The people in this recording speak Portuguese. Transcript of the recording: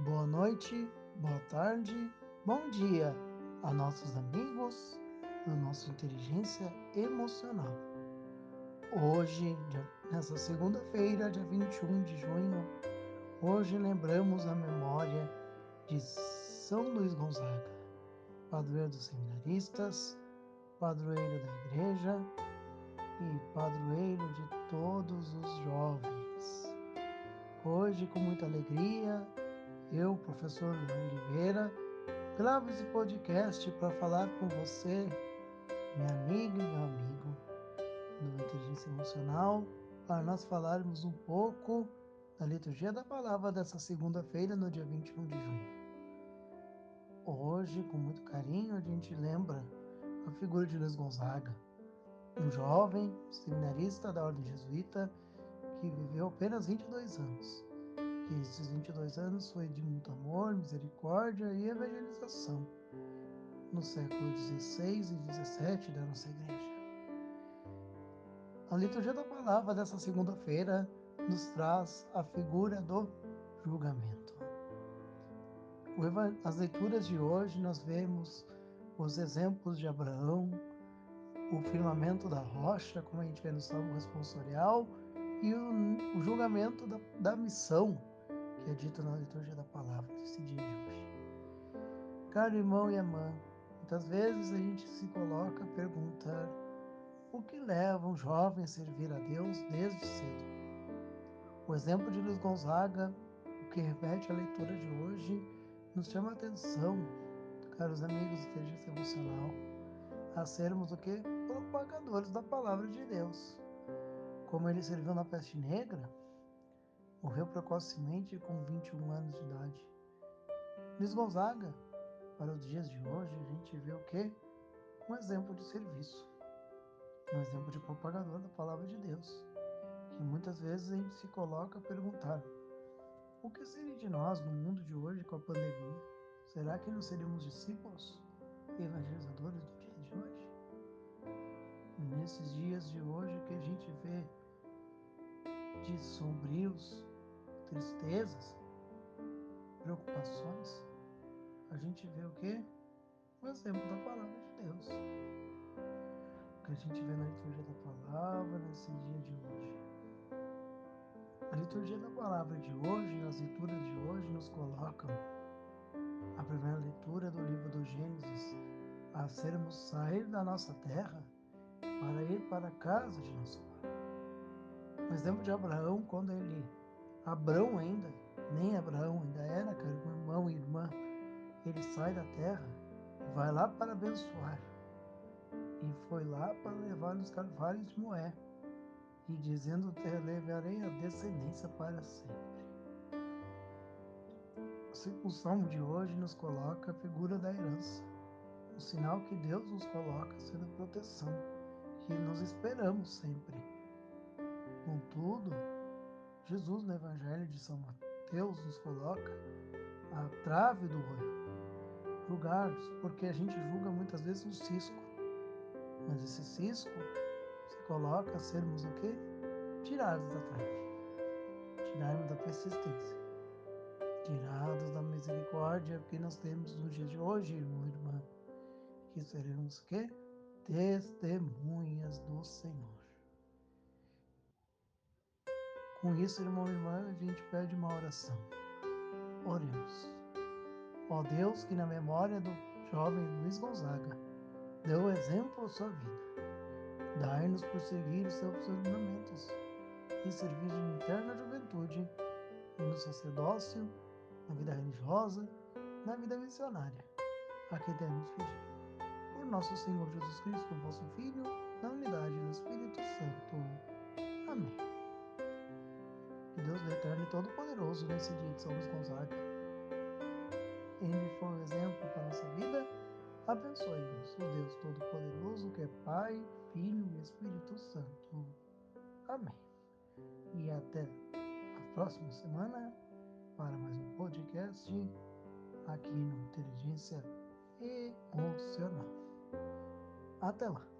boa noite, boa tarde, bom dia a nossos amigos da nossa inteligência emocional. Hoje, nessa segunda-feira, dia 21 de junho, hoje lembramos a memória de São Luís Gonzaga, padroeiro dos seminaristas, padroeiro da igreja e padroeiro de todos os jovens. Hoje, com muita alegria, eu, professor Oliveira, gravo esse podcast para falar com você, minha amiga e meu amigo do Inteligência Emocional, para nós falarmos um pouco da liturgia da palavra dessa segunda-feira, no dia 21 de junho. Hoje, com muito carinho, a gente lembra a figura de Luiz Gonzaga, um jovem seminarista da Ordem Jesuíta que viveu apenas 22 anos que esses 22 anos foi de muito amor, misericórdia e evangelização no século XVI e XVII da nossa igreja. A liturgia da palavra dessa segunda-feira nos traz a figura do julgamento. As leituras de hoje nós vemos os exemplos de Abraão, o firmamento da rocha, como a gente vê no Salmo responsorial, e o, julgamento da, da missão que é dito na liturgia da palavra desse dia de hoje. Caro irmão e irmã, muitas vezes a gente se coloca a perguntar o que leva um jovem a servir a Deus desde cedo. O exemplo de Luiz Gonzaga, o que repete a leitura de hoje, nos chama a atenção, caros amigos de inteligência emocional, a sermos o que? Propagadores da palavra de Deus. Como ele serviu na peste negra, Morreu precocemente com 21 anos de idade. Luiz Gonzaga, para os dias de hoje, a gente vê o quê? Um exemplo de serviço. Um exemplo de propagador da palavra de Deus. Que muitas vezes a gente se coloca a perguntar: o que seria de nós no mundo de hoje com a pandemia? Será que não seríamos discípulos evangelizadores do dia de hoje? E nesses dias de hoje que a gente vê de sombrios, tristezas, preocupações, a gente vê o que? O exemplo da palavra de Deus. O que a gente vê na liturgia da palavra nesse dia de hoje. A liturgia da palavra de hoje, nas leituras de hoje, nos colocam a primeira leitura do livro do Gênesis, a sermos sair da nossa terra para ir para a casa de nosso Pai. O exemplo de Abraão, quando ele Abraão ainda, nem Abraão ainda era, cara, irmão e irmã, ele sai da terra, vai lá para abençoar. E foi lá para levar os carvalhos de Moé. E dizendo, te levarei a descendência para sempre. O salmo de hoje nos coloca a figura da herança. O sinal que Deus nos coloca sendo proteção, que nos esperamos sempre. Contudo, Jesus, no Evangelho de São Mateus, nos coloca a trave do olho. Julgar-nos, porque a gente julga muitas vezes um cisco. Mas esse cisco se coloca a sermos o quê? Tirados da trave. Tirados da persistência. Tirados da misericórdia que nós temos nos dias de hoje, irmão e irmã. Que seremos o quê? Testemunhas do Senhor. Com isso, irmão e irmã, a gente pede uma oração. Oremos. Ó Deus, que na memória do jovem Luiz Gonzaga deu exemplo à sua vida, dai-nos por seguir os seus ordenamentos e servir de eterna juventude no sacerdócio, na vida religiosa, na vida missionária, a que temos pedir. Por nosso Senhor Jesus Cristo, vosso Filho, na unidade do Espírito Santo. Amém. Deus do Eterno e Todo-Poderoso nesse dia de São Luís Gonzaga. Ele foi um exemplo para a nossa vida. Abençoe-nos, o Deus Todo-Poderoso, que é Pai, Filho e Espírito Santo. Amém. E até a próxima semana para mais um podcast aqui no Inteligência Emocional. Até lá.